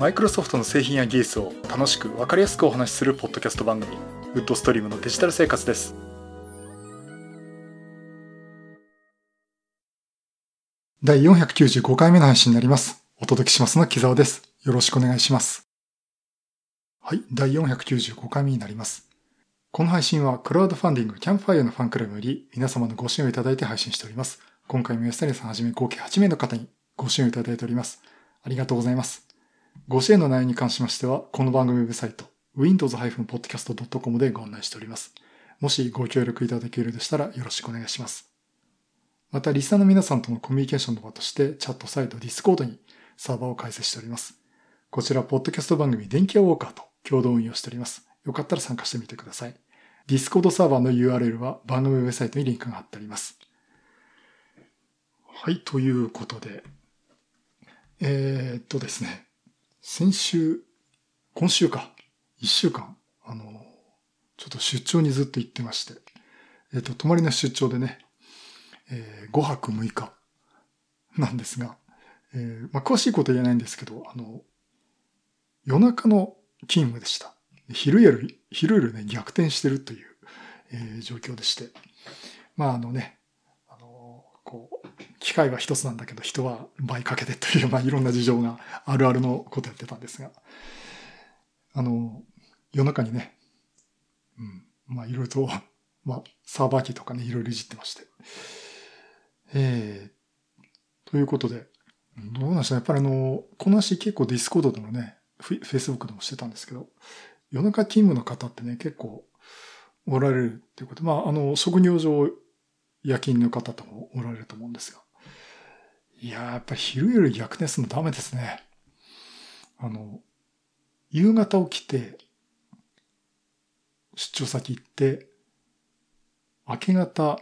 マイクロソフトの製品や技術を楽しく分かりやすくお話しするポッドキャスト番組ウッドストリームのデジタル生活です。第495回目の配信になります。お届けしますの木沢です。よろしくお願いします。はい第495回目になります。この配信はクラウドファンディングキャンプファイアのファンクラブより皆様のご支援をいただいて配信しております。今回も安谷さんはじめ合計8名の方にご支援をいただいております。ありがとうございます。ご支援の内容に関しましては、この番組ウェブサイト、windows-podcast.com でご案内しております。もしご協力いただけるでしたらよろしくお願いします。また、リスナーの皆さんとのコミュニケーションの場として、チャットサイト Discord にサーバーを開設しております。こちら、ポッドキャスト番組電気屋ウォーカーと共同運用しております。よかったら参加してみてください。Discord サーバーの URL は番組ウェブサイトにリンクが貼ってあります。はい、ということで、えー、っとですね。先週、今週か、一週間、あの、ちょっと出張にずっと行ってまして、えっ、と、泊まりの出張でね、えー、5泊6日なんですが、えー、まあ、詳しいこと言えないんですけど、あの、夜中の勤務でした。昼夜、昼夜ね、逆転してるという、えー、状況でして。まあ、あのね、あの、こう、機械は一つなんだけど人は倍かけてという、まあ、いろんな事情があるあるのことやってたんですが、あの、夜中にね、うん、まあ、いろいろと、まあ、サーバー機とかね、いろいろいじってまして。えー、ということで、どうなんでしょうやっぱりあの、この話結構ディスコードでもね、フェイスブックでもしてたんですけど、夜中勤務の方ってね、結構おられるっていうこと。まあ、あの、職業上夜勤の方ともおられると思うんですが。いややっぱり昼より逆転するのダメですね。あの、夕方起きて、出張先行って、明け方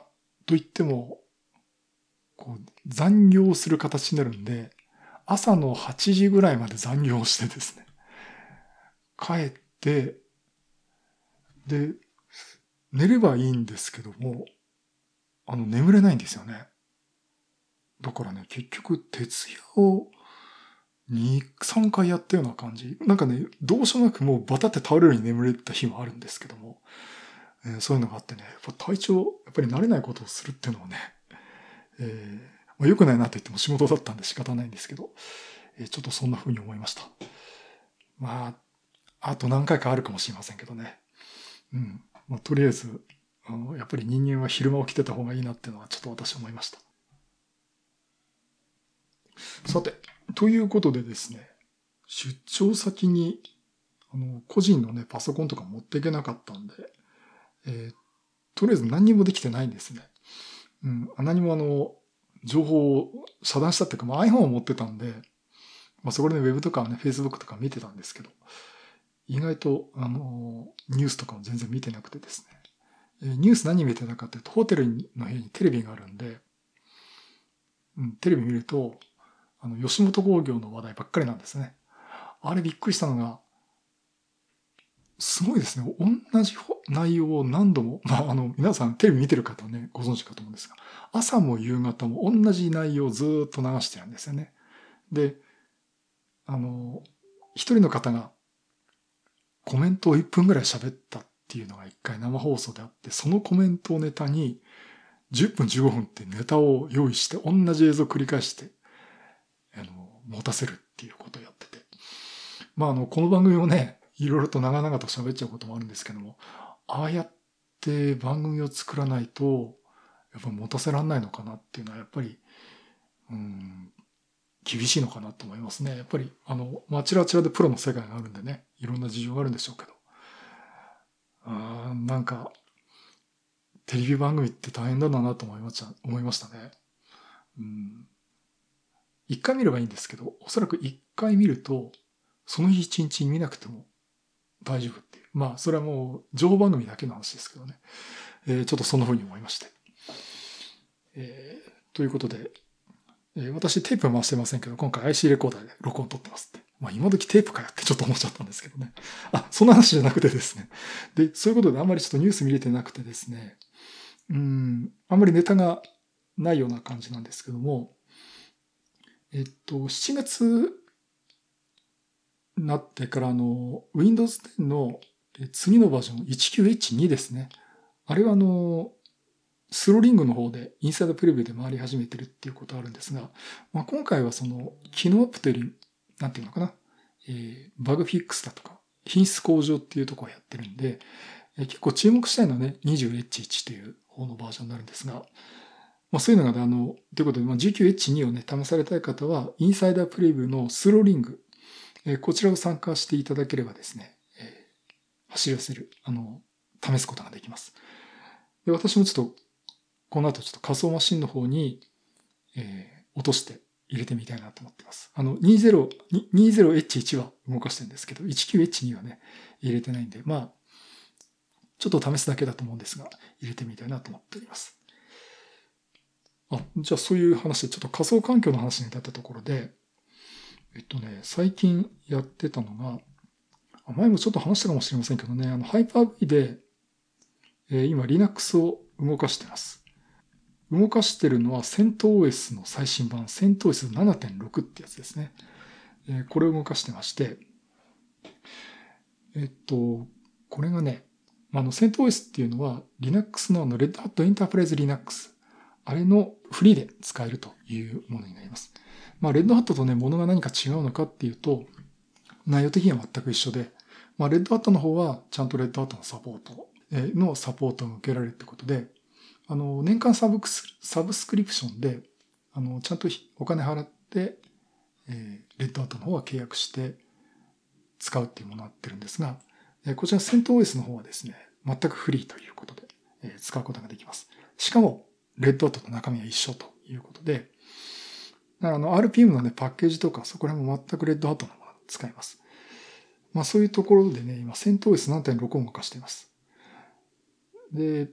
と言っても、こう、残業する形になるんで、朝の8時ぐらいまで残業してですね、帰って、で、寝ればいいんですけども、あの、眠れないんですよね。だからね、結局、徹夜を2、3回やったような感じ。なんかね、どうしようなくもうバタって倒れるように眠れた日もあるんですけども、えー、そういうのがあってね、やっぱ体調、やっぱり慣れないことをするっていうのはね、えー、まあ、良くないなと言っても仕事だったんで仕方ないんですけど、えー、ちょっとそんな風に思いました。まあ、あと何回かあるかもしれませんけどね。うん。まあ、とりあえず、やっぱり人間は昼間起きてた方がいいなっていうのはちょっと私思いました。さて、ということでですね、出張先に、あの、個人のね、パソコンとか持っていけなかったんで、えー、とりあえず何にもできてないんですね。うん、何もあの、情報を遮断したっていうか、まあ、iPhone を持ってたんで、まあ、そこでね、Web とかね、Facebook とか見てたんですけど、意外と、あの、ニュースとかも全然見てなくてですね。ニュース何見てたかっていうと、ホテルの部屋にテレビがあるんで、うん、テレビ見ると、あの、吉本工業の話題ばっかりなんですね。あれびっくりしたのが、すごいですね。同じ内容を何度も、まあ、あの、皆さんテレビ見てる方はね、ご存知かと思うんですが、朝も夕方も同じ内容をずっと流してるんですよね。で、あの、一人の方がコメントを1分ぐらい喋ったっていうのが一回生放送であって、そのコメントをネタに10分15分ってネタを用意して同じ映像を繰り返してあの、持たせるっていうことをやってて。まあ、あの、この番組もね、いろいろと長々と喋っちゃうこともあるんですけども、ああやって番組を作らないと、やっぱ持たせらんないのかなっていうのは、やっぱり、うん、厳しいのかなと思いますね。やっぱり、あの、まあ、ちらちらでプロの世界があるんでね、いろんな事情があるんでしょうけど。あなんか、テレビ番組って大変だなと思いました思いましたね。うん一回見ればいいんですけど、おそらく一回見ると、その日一日見なくても大丈夫っていう。まあ、それはもう情報番組だけの話ですけどね。えー、ちょっとそんな風に思いまして。えー、ということで、えー、私テープ回してませんけど、今回 IC レコーダーで録音撮ってますって。まあ今時テープかよってちょっと思っちゃったんですけどね。あ、そんな話じゃなくてですね。で、そういうことであんまりちょっとニュース見れてなくてですね。うん、あんまりネタがないような感じなんですけども、えっと、7月になってからあの、Windows 10の次のバージョン 19H2 ですね。あれはあの、スローリングの方でインサイドプレビューで回り始めてるっていうことあるんですが、まあ、今回はその機能アップというより、なんていうのかな、えー、バグフィックスだとか、品質向上っていうところをやってるんで、えー、結構注目したいのはね、20H1 という方のバージョンになるんですが、まあ、そういうのが、あの、ということで、まあ、19H2 をね、試されたい方は、インサイダープレビューのスローリング、えー、こちらを参加していただければですね、えー、走らせる、あの、試すことができます。で、私もちょっとこの後ちょっと仮想マシンの方に、えー、落として入れてみたいなと思ってます。あの、20、20H1 は動かしてるんですけど、19H2 はね、入れてないんで、まあ、ちょっと試すだけだと思うんですが、入れてみたいなと思っております。あ、じゃあそういう話で、ちょっと仮想環境の話に至ったところで、えっとね、最近やってたのが、前もちょっと話したかもしれませんけどね、あの、ハイパー V で、えー、今 Linux を動かしてます。動かしてるのは CentOS の最新版 CentOS7.6 ってやつですね。えこれを動かしてまして、えっと、これがね、あの CentOS っていうのは Linux のあの Red Hat Enterprise Linux あれのフリーで使えるというものになります。まあ、レッドハットとね、ものが何か違うのかっていうと、内容的には全く一緒で、まあ、レッドハットの方はちゃんとレッドハットのサポートのサポートを受けられるってことで、あの、年間サブクスサブスクリプションで、あの、ちゃんとお金払って、えー、レッドアートの方は契約して使うっていうものになってるんですが、えー、こちらセント OS の方はですね、全くフリーということで、えー、使うことができます。しかも、レッドアートと中身は一緒ということで、あの、RPM のね、パッケージとか、そこら辺も全くレッドアートのものを使います。まあそういうところでね、今、セント OS 7.6を動かしています。で、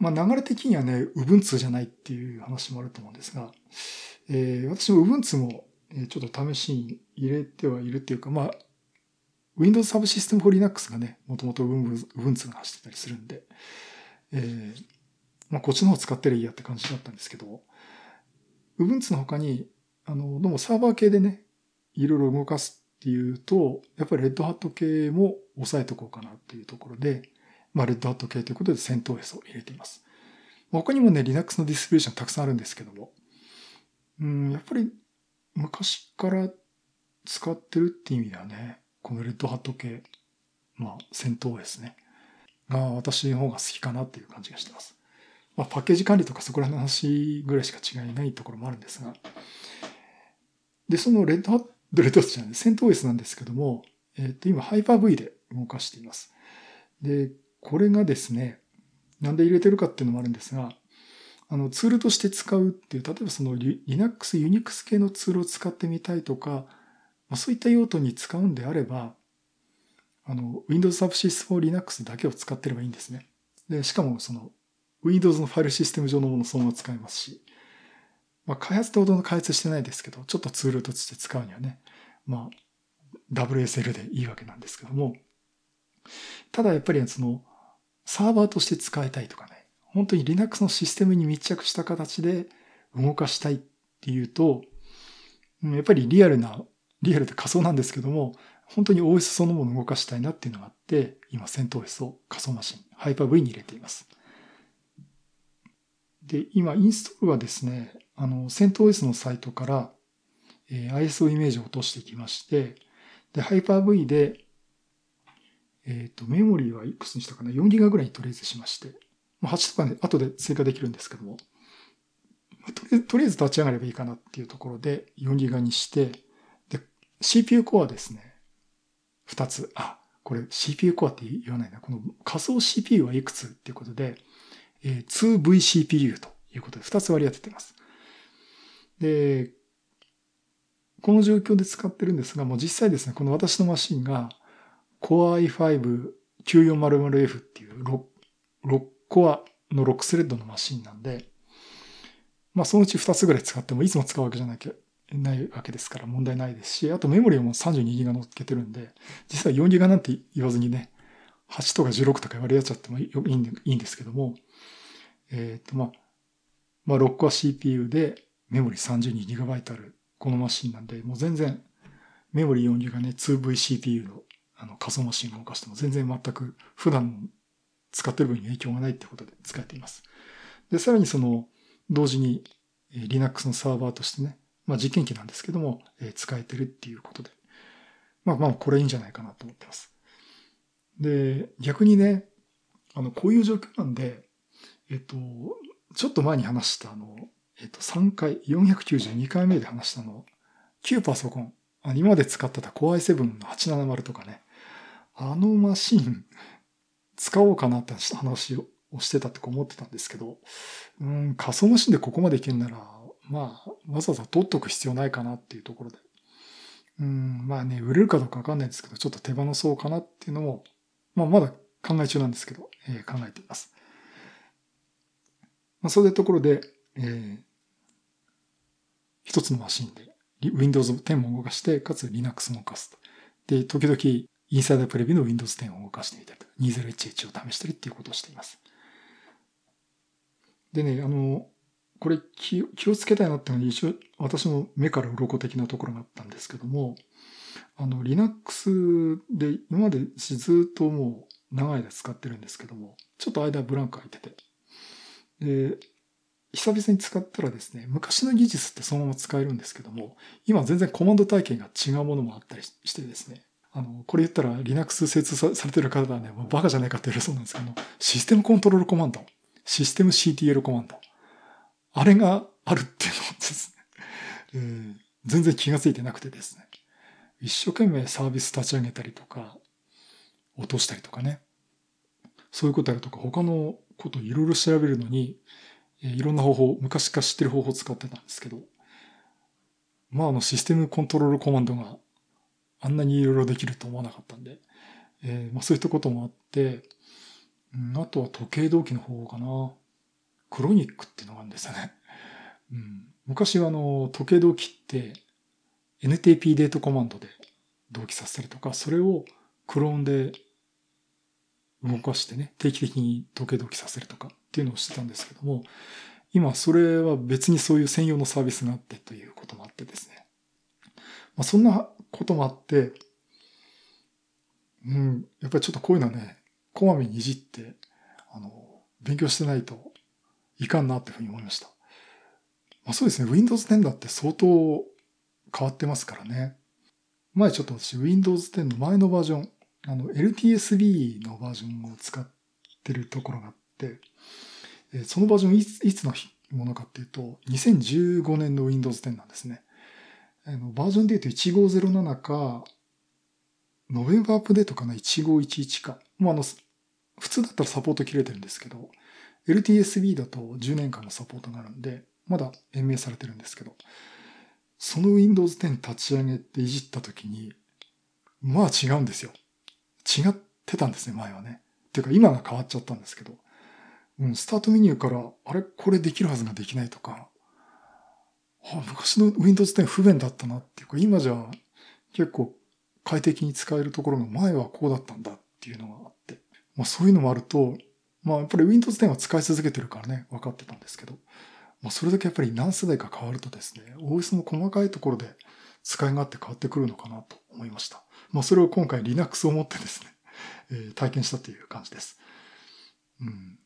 まあ流れ的にはね、Ubuntu じゃないっていう話もあると思うんですが、えー、私も Ubuntu もちょっと試しに入れてはいるっていうか、まあ、Windows Subsystem for Linux がね、もともと Ubuntu が走ってたりするんで、えー、まあこっちの方使ってりゃいいやって感じだったんですけど、Ubuntu の他に、あの、どうもサーバー系でね、いろいろ動かすっていうと、やっぱりレッドハット系も押さえておこうかなっていうところで、まあ、レッドハット系ということで CentOS を入れています。他にもね、Linux のディストリビューションたくさんあるんですけども、うん、やっぱり昔から使ってるっていう意味ではね、このレッドハット系、まあ、CentOS ね、が私の方が好きかなっていう感じがしてます。まあ、パッケージ管理とかそこら辺の話ぐらいしか違いないところもあるんですが、で、そのレッドハット、レッドハットじゃない、CentOS なんですけども、えっ、ー、と、今、ハイパー V で動かしています。で、これがですね、なんで入れてるかっていうのもあるんですが、あの、ツールとして使うっていう、例えばその Linux、Unix 系のツールを使ってみたいとか、まあ、そういった用途に使うんであれば、あの、Windows Subsystem for Linux だけを使ってればいいんですね。で、しかもその、Windows のファイルシステム上のものそのまま使えますし、まあ、開発ってほどの開発してないですけど、ちょっとツールとして使うにはね、まあ、WSL でいいわけなんですけども、ただやっぱりその、サーバーとして使いたいとかね、本当に Linux のシステムに密着した形で動かしたいっていうと、やっぱりリアルな、リアルで仮想なんですけども、本当に OS そのもの動かしたいなっていうのがあって、今、セント OS を仮想マシン、ハイパー V に入れています。で、今、インストールはですね、あの、セント OS のサイトから、えー、ISO イメージを落としてきまして、で、ハイパー V でえっ、ー、と、メモリーはいくつにしたかな ?4 ギガぐらいにとりあえずしまして。まあ、8とかね、後で追加できるんですけども、とりあえず立ち上がればいいかなっていうところで4ギガにして、で、CPU コアですね。2つ。あ、これ CPU コアって言わないな。この仮想 CPU はいくつっていうことで、えー、2VCPU ということで2つ割り当ててます。で、この状況で使ってるんですが、もう実際ですね、この私のマシンが Core i5-9400F っていう 6, 6コアの6スレッドのマシンなんで、まあそのうち2つぐらい使ってもいつも使うわけじゃなきゃないわけですから問題ないですし、あとメモリーも 32GB 乗っけてるんで、実は 4GB なんて言わずにね、8とか16とか言われやっちゃってもいいんですけども、えっ、ー、とまあ、まあ6コア CPU でメモリー 32GB あるこのマシンなんで、もう全然メモリー4ギガね、2VCPU のあの仮想マシンを動かしても全然全く普段使ってる分に影響がないってことで使えています。で、さらにその、同時に Linux のサーバーとしてね、まあ実験機なんですけども、え使えてるっていうことで、まあまあこれいいんじゃないかなと思ってます。で、逆にね、あの、こういう状況なんで、えっと、ちょっと前に話したあの、えっと、3回、492回目で話したの、旧パソコン、今まで使ってた Core i7 の870とかね、あのマシン、使おうかなって話をしてたって思ってたんですけど、うん、仮想マシンでここまでいけんなら、まあ、わざわざ取っとく必要ないかなっていうところで。うん、まあね、売れるかどうかわかんないですけど、ちょっと手放そうかなっていうのも、まあまだ考え中なんですけど、えー、考えています。まあ、そういうところで、えー、一つのマシンで Windows 10も動かして、かつ Linux も動かすと。で、時々インサイダープレビューの Windows 10を動かしてみたりと、2011を試したりっていうことをしています。でね、あの、これ気をつけたいなっていうのは一応私の目から鱗的なところがあったんですけども、あの、Linux で今までずっともう長い間使ってるんですけども、ちょっと間ブランク空いてて。で、久々に使ったらですね、昔の技術ってそのまま使えるんですけども、今全然コマンド体系が違うものもあったりしてですね、あの、これ言ったら Linux 精通されてる方はね、もうバカじゃないかって言われそうなんですけど、システムコントロールコマンド、システム CTL コマンド、あれがあるっていうのです。ね、えー、全然気がついてなくてですね、一生懸命サービス立ち上げたりとか、落としたりとかね、そういうことやるとか、他のこといろいろ調べるのに、いろんな方法、昔から知ってる方法を使ってたんですけど、まああのシステムコントロールコマンドがあんなにいろいろできると思わなかったんで、えー、まあそういったこともあって、うん、あとは時計同期の方かな。クロニックっていうのがあるんですよね。うん、昔はあの時計同期って NTP デートコマンドで同期させたりとか、それをクローンで動かしてね、定期的に時計同期させるとかっていうのをしてたんですけども、今それは別にそういう専用のサービスがあってということもあってですね。まあ、そんなこともあって、うん、やっぱりちょっとこういうのはね、こまめにいじって、あの、勉強してないといかんなっていうふうに思いました。まあそうですね、Windows 10だって相当変わってますからね。前ちょっと私 Windows 10の前のバージョン、あの LTSB のバージョンを使ってるところがあって、そのバージョンいついつのものかっていうと、2015年の Windows 10なんですね。あのバージョンで言うと1507か、ノベンバーアップデートかな ?1511 か。もうあの、普通だったらサポート切れてるんですけど、LTSB だと10年間のサポートがあるんで、まだ延命されてるんですけど、その Windows 10立ち上げていじった時に、まあ違うんですよ。違ってたんですね、前はね。ていうか今が変わっちゃったんですけど、うん、スタートメニューから、あれ？これできるはずができないとか、あ昔の Windows 10不便だったなっていうか、今じゃ結構快適に使えるところが前はこうだったんだっていうのがあって、まあそういうのもあると、まあやっぱり Windows 10は使い続けてるからね、分かってたんですけど、まあそれだけやっぱり何世代か変わるとですね、OS の細かいところで使い勝手変わってくるのかなと思いました。まあそれを今回 Linux を持ってですね、えー、体験したという感じです。うん。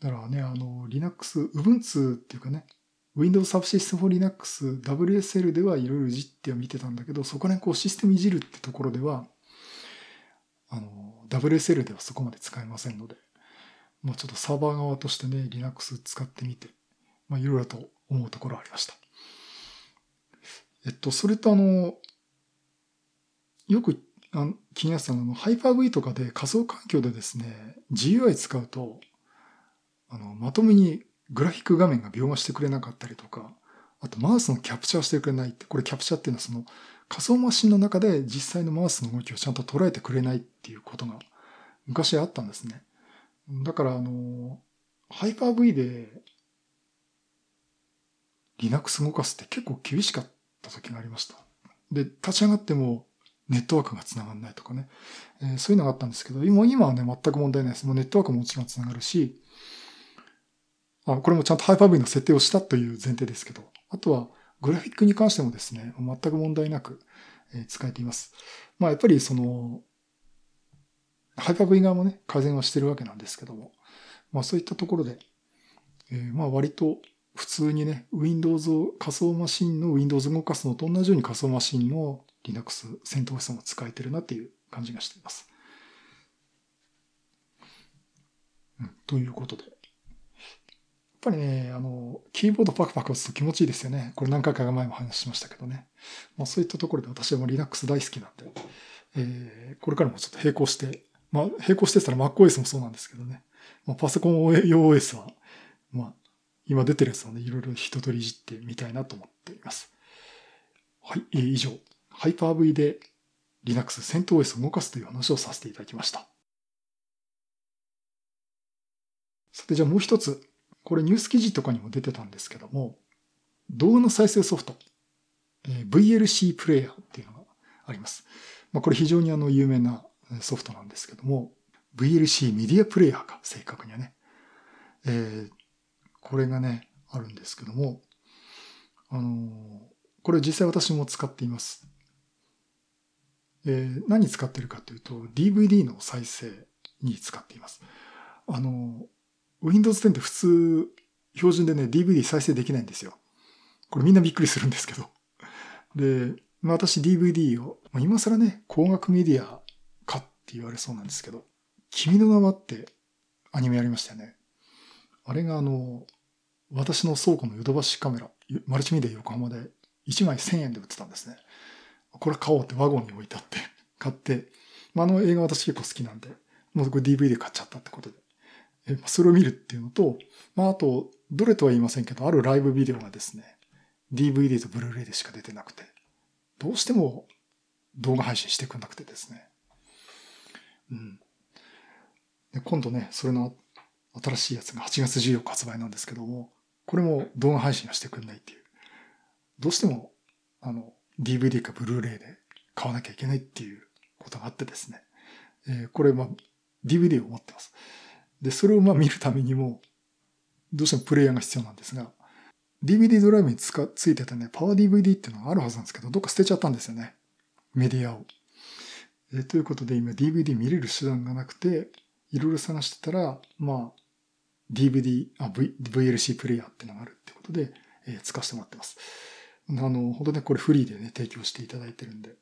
だからね、あの、Linux、Ubuntu っていうかね、Windows Subsystem for Linux WSL ではいろいろじっては見てたんだけど、そこら辺こうシステムいじるってところでは、あの、WSL ではそこまで使えませんので、まあちょっとサーバー側としてね、Linux 使ってみて、まあいろいろと思うところありました。えっと、それとあの、よくあ気になってたのは、ハイパー V とかで仮想環境でですね、GUI 使うと、あの、まともにグラフィック画面が描画してくれなかったりとか、あとマウスのキャプチャーしてくれないって、これキャプチャーっていうのはその仮想マシンの中で実際のマウスの動きをちゃんと捉えてくれないっていうことが昔あったんですね。だからあの、ハイパー V で Linux 動かすって結構厳しかった時がありました。で、立ち上がってもネットワークが繋がんないとかね、えー、そういうのがあったんですけど、今今はね、全く問題ないです。もうネットワークももちろん繋がるし、あこれもちゃんとハイパー V の設定をしたという前提ですけど、あとはグラフィックに関してもですね、全く問題なく、使えています。まあやっぱりその、ハイパー V 側もね、改善はしてるわけなんですけども、まあそういったところで、えー、まあ割と普通にね、Windows を仮想マシンの Windows 動かすのと同じように仮想マシンの Linux 戦闘 OS も使えてるなっていう感じがしています。うん、ということで。やっぱりね、あの、キーボードパクパク押すと気持ちいいですよね。これ何回か前も話しましたけどね。まあそういったところで私はもう Linux 大好きなんで、えー、これからもちょっと並行して、まあ並行してたら MacOS もそうなんですけどね。まあ、パソコン用 OS は、まあ今出てるやつをね、いろいろ一通りいじってみたいなと思っています。はい、えー、以上、ハイパー V で Linux 戦闘 OS を動かすという話をさせていただきました。さて、じゃあもう一つ。これニュース記事とかにも出てたんですけども、動画の再生ソフト、えー、VLC プレイヤーっていうのがあります。まあ、これ非常にあの有名なソフトなんですけども、VLC メディアプレイヤーか、正確にはね。えー、これがね、あるんですけども、あのー、これ実際私も使っています。えー、何使ってるかというと、DVD の再生に使っています。あのー、Windows 10って普通、標準でね、DVD 再生できないんですよ。これみんなびっくりするんですけど。で、まあ、私 DVD を、今更ね、光学メディアかって言われそうなんですけど、君の名はってアニメやりましたよね。あれがあの、私の倉庫のヨドバシカメラ、マルチメディア横浜で1枚1000円で売ってたんですね。これ買おうってワゴンに置いてあって、買って、まあ、あの映画私結構好きなんで、もうこれ DVD 買っちゃったってことで。それを見るっていうのと、まあ、あと、どれとは言いませんけど、あるライブビデオがですね、DVD とブルーレイでしか出てなくて、どうしても動画配信してくんなくてですね。うん。で今度ね、それの新しいやつが8月14日発売なんですけども、これも動画配信はしてくんないっていう。どうしても、あの、DVD かブルーレイで買わなきゃいけないっていうことがあってですね。えー、これ、まあ、DVD を持ってます。で、それをまあ見るためにも、どうしてもプレイヤーが必要なんですが、DVD ドライブにつかついてたね、パワー DVD っていうのがあるはずなんですけど、どっか捨てちゃったんですよね。メディアを。え、ということで今 DVD 見れる手段がなくて、いろいろ探してたら、まあ、DVD、あ、v、VLC プレイヤーっていうのがあるってことで、えー、使わせてもらってます。あの、本当ね、これフリーでね、提供していただいてるんで、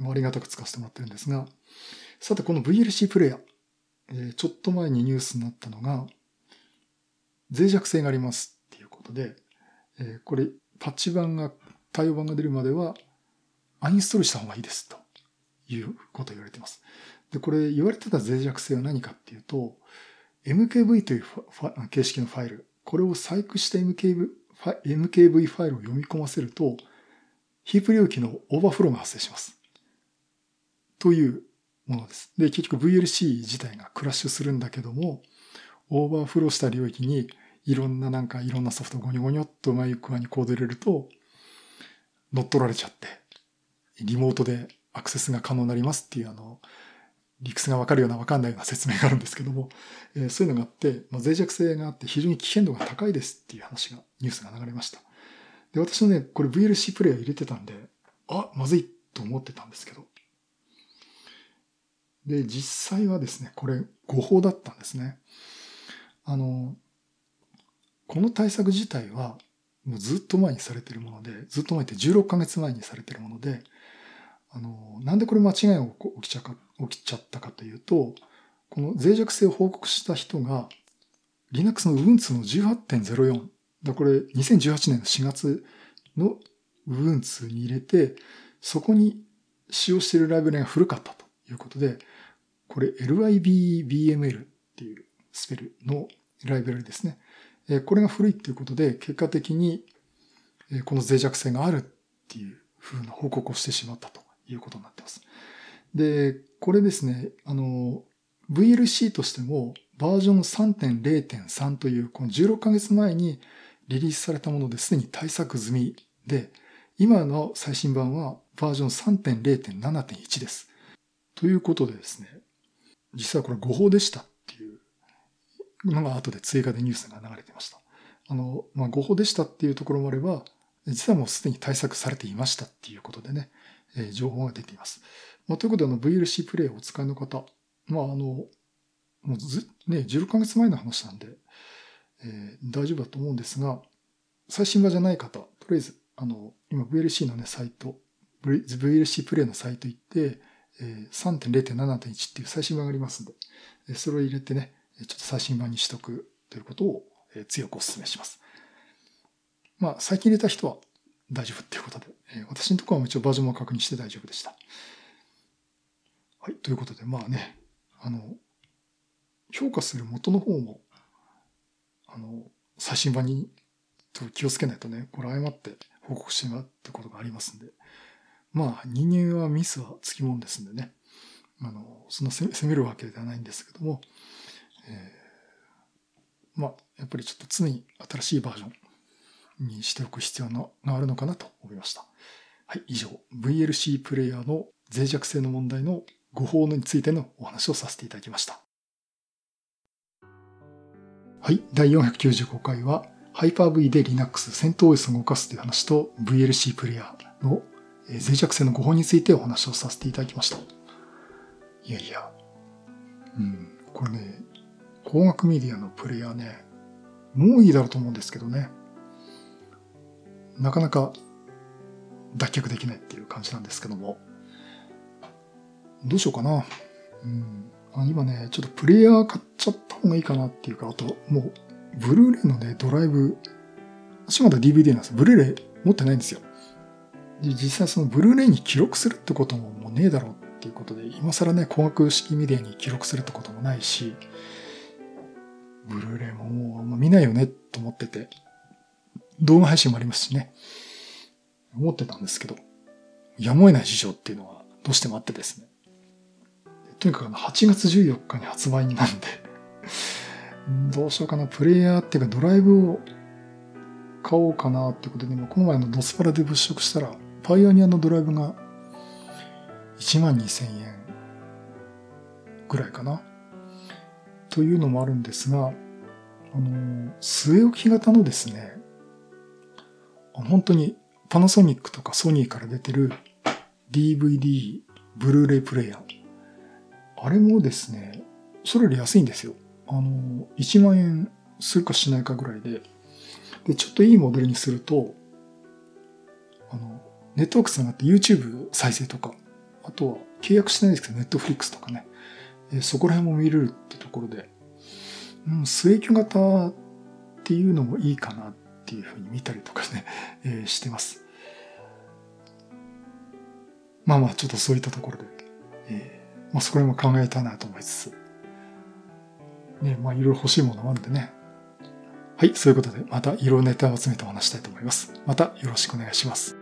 ありがたく使わせてもらってるんですが、さて、この VLC プレイヤー、え、ちょっと前にニュースになったのが、脆弱性がありますっていうことで、え、これ、パッチ版が、対応版が出るまでは、アインストールした方がいいですということを言われています。で、これ言われてた脆弱性は何かっていうと、MKV という形式のファイル、これを細工した MKV, MKV ファイルを読み込ませると、ヒープ領域のオーバーフローが発生します。というものです。で、結局 VLC 自体がクラッシュするんだけども、オーバーフローした領域にいろんななんかいろんなソフトゴニョゴニョっとうまい具合にコード入れると、乗っ取られちゃって、リモートでアクセスが可能になりますっていうあの、理屈がわかるようなわかんないような説明があるんですけども、えー、そういうのがあって、まあ、脆弱性があって非常に危険度が高いですっていう話が、ニュースが流れました。で、私はね、これ VLC プレイヤー入れてたんで、あ、まずいと思ってたんですけど。で、実際はですね、これ誤報だったんですね。あの、この対策自体は、もうずっと前にされてるもので、ずっと前って16ヶ月前にされてるもので、あの、なんでこれ間違いが起きちゃか、起きちゃったかというと、この脆弱性を報告した人が、Linux の Ubuntu の18.04、だこれ2018年の4月の Ubuntu に入れて、そこに使用しているライブラリが古かったということで、これ LIBBML っていうスペルのライブラリですね。これが古いっていうことで、結果的にこの脆弱性があるっていうふうな報告をしてしまったということになってます。で、これですね、あの、VLC としてもバージョン3.0.3というこの16ヶ月前にリリースされたものですでに対策済みで、今の最新版はバージョン3.0.7.1です。ということでですね、実はこれ誤報でしたっていうのが後で追加でニュースが流れてました。あの、まあ、誤報でしたっていうところもあれば、実はもうすでに対策されていましたっていうことでね、え情報が出ています。まあ、ということで、あの、VLC プレイをお使いの方、まあ、あの、もうず、ね、16ヶ月前の話なんで、えー、大丈夫だと思うんですが、最新版じゃない方、とりあえず、あの、今 VLC のね、サイト、VLC プレイのサイト行って、3.0.7.1っていう最新版がありますんで、それを入れてね、ちょっと最新版にしとくということを強くお勧めします。まあ、最近入れた人は大丈夫っていうことで、私のところは一応バージョンも確認して大丈夫でした。はい、ということで、まあね、あの、評価する元の方も、あの、最新版に気をつけないとね、これ誤って報告してしまうってことがありますんで、まあ、人間はミスはつきもんですんでね、あの、そんな責めるわけではないんですけども、えー、まあ、やっぱりちょっと常に新しいバージョンにしておく必要があるのかなと思いました。はい、以上、VLC プレイヤーの脆弱性の問題の誤報についてのお話をさせていただきました。はい、第495回は Hyper-V で Linux 戦闘 OS を動かすという話と VLC プレイヤーの脆弱性の誤報についてお話をさせていただきました。いやいや、うん、これね、工学メディアのプレイヤーね、もういいだろうと思うんですけどね、なかなか脱却できないっていう感じなんですけども、どうしようかな。うん、今ね、ちょっとプレイヤー買っちゃった方がいいかなっていうか、あと、もう、ブルーレイのね、ドライブ、私まだ DVD なんです。ブルーレイ持ってないんですよ。実際そのブルーレイに記録するってことももうねえだろうっていうことで、今更ね、光学式メディアに記録するってこともないし、ブルーレイももうあんま見ないよねと思ってて、動画配信もありますしね、思ってたんですけど、やむを得ない事情っていうのはどうしてもあってですね。とにかく8月14日に発売になるんで どうしようかな、プレイヤーっていうかドライブを買おうかなってことで、この前のドスパラで物色したら、パイオニアのドライブが1万2000円ぐらいかな。というのもあるんですが、あの、据え置き型のですね、本当にパナソニックとかソニーから出てる DVD、ブルーレイプレイヤー。あれもですね、それより安いんですよ。あの、1万円するかしないかぐらいで、で、ちょっといいモデルにすると、ネットワークつながって YouTube 再生とか、あとは契約してないですけど、Netflix とかね、えそこら辺も見れるってところで、うん、末挙型っていうのもいいかなっていうふうに見たりとかね、えー、してます。まあまあ、ちょっとそういったところで、えー、まあそこら辺も考えたいなと思いつつ、ね、まあいろいろ欲しいものもあるんでね、はい、そういうことで、またいろいろネタを集めてお話したいと思います。またよろしくお願いします。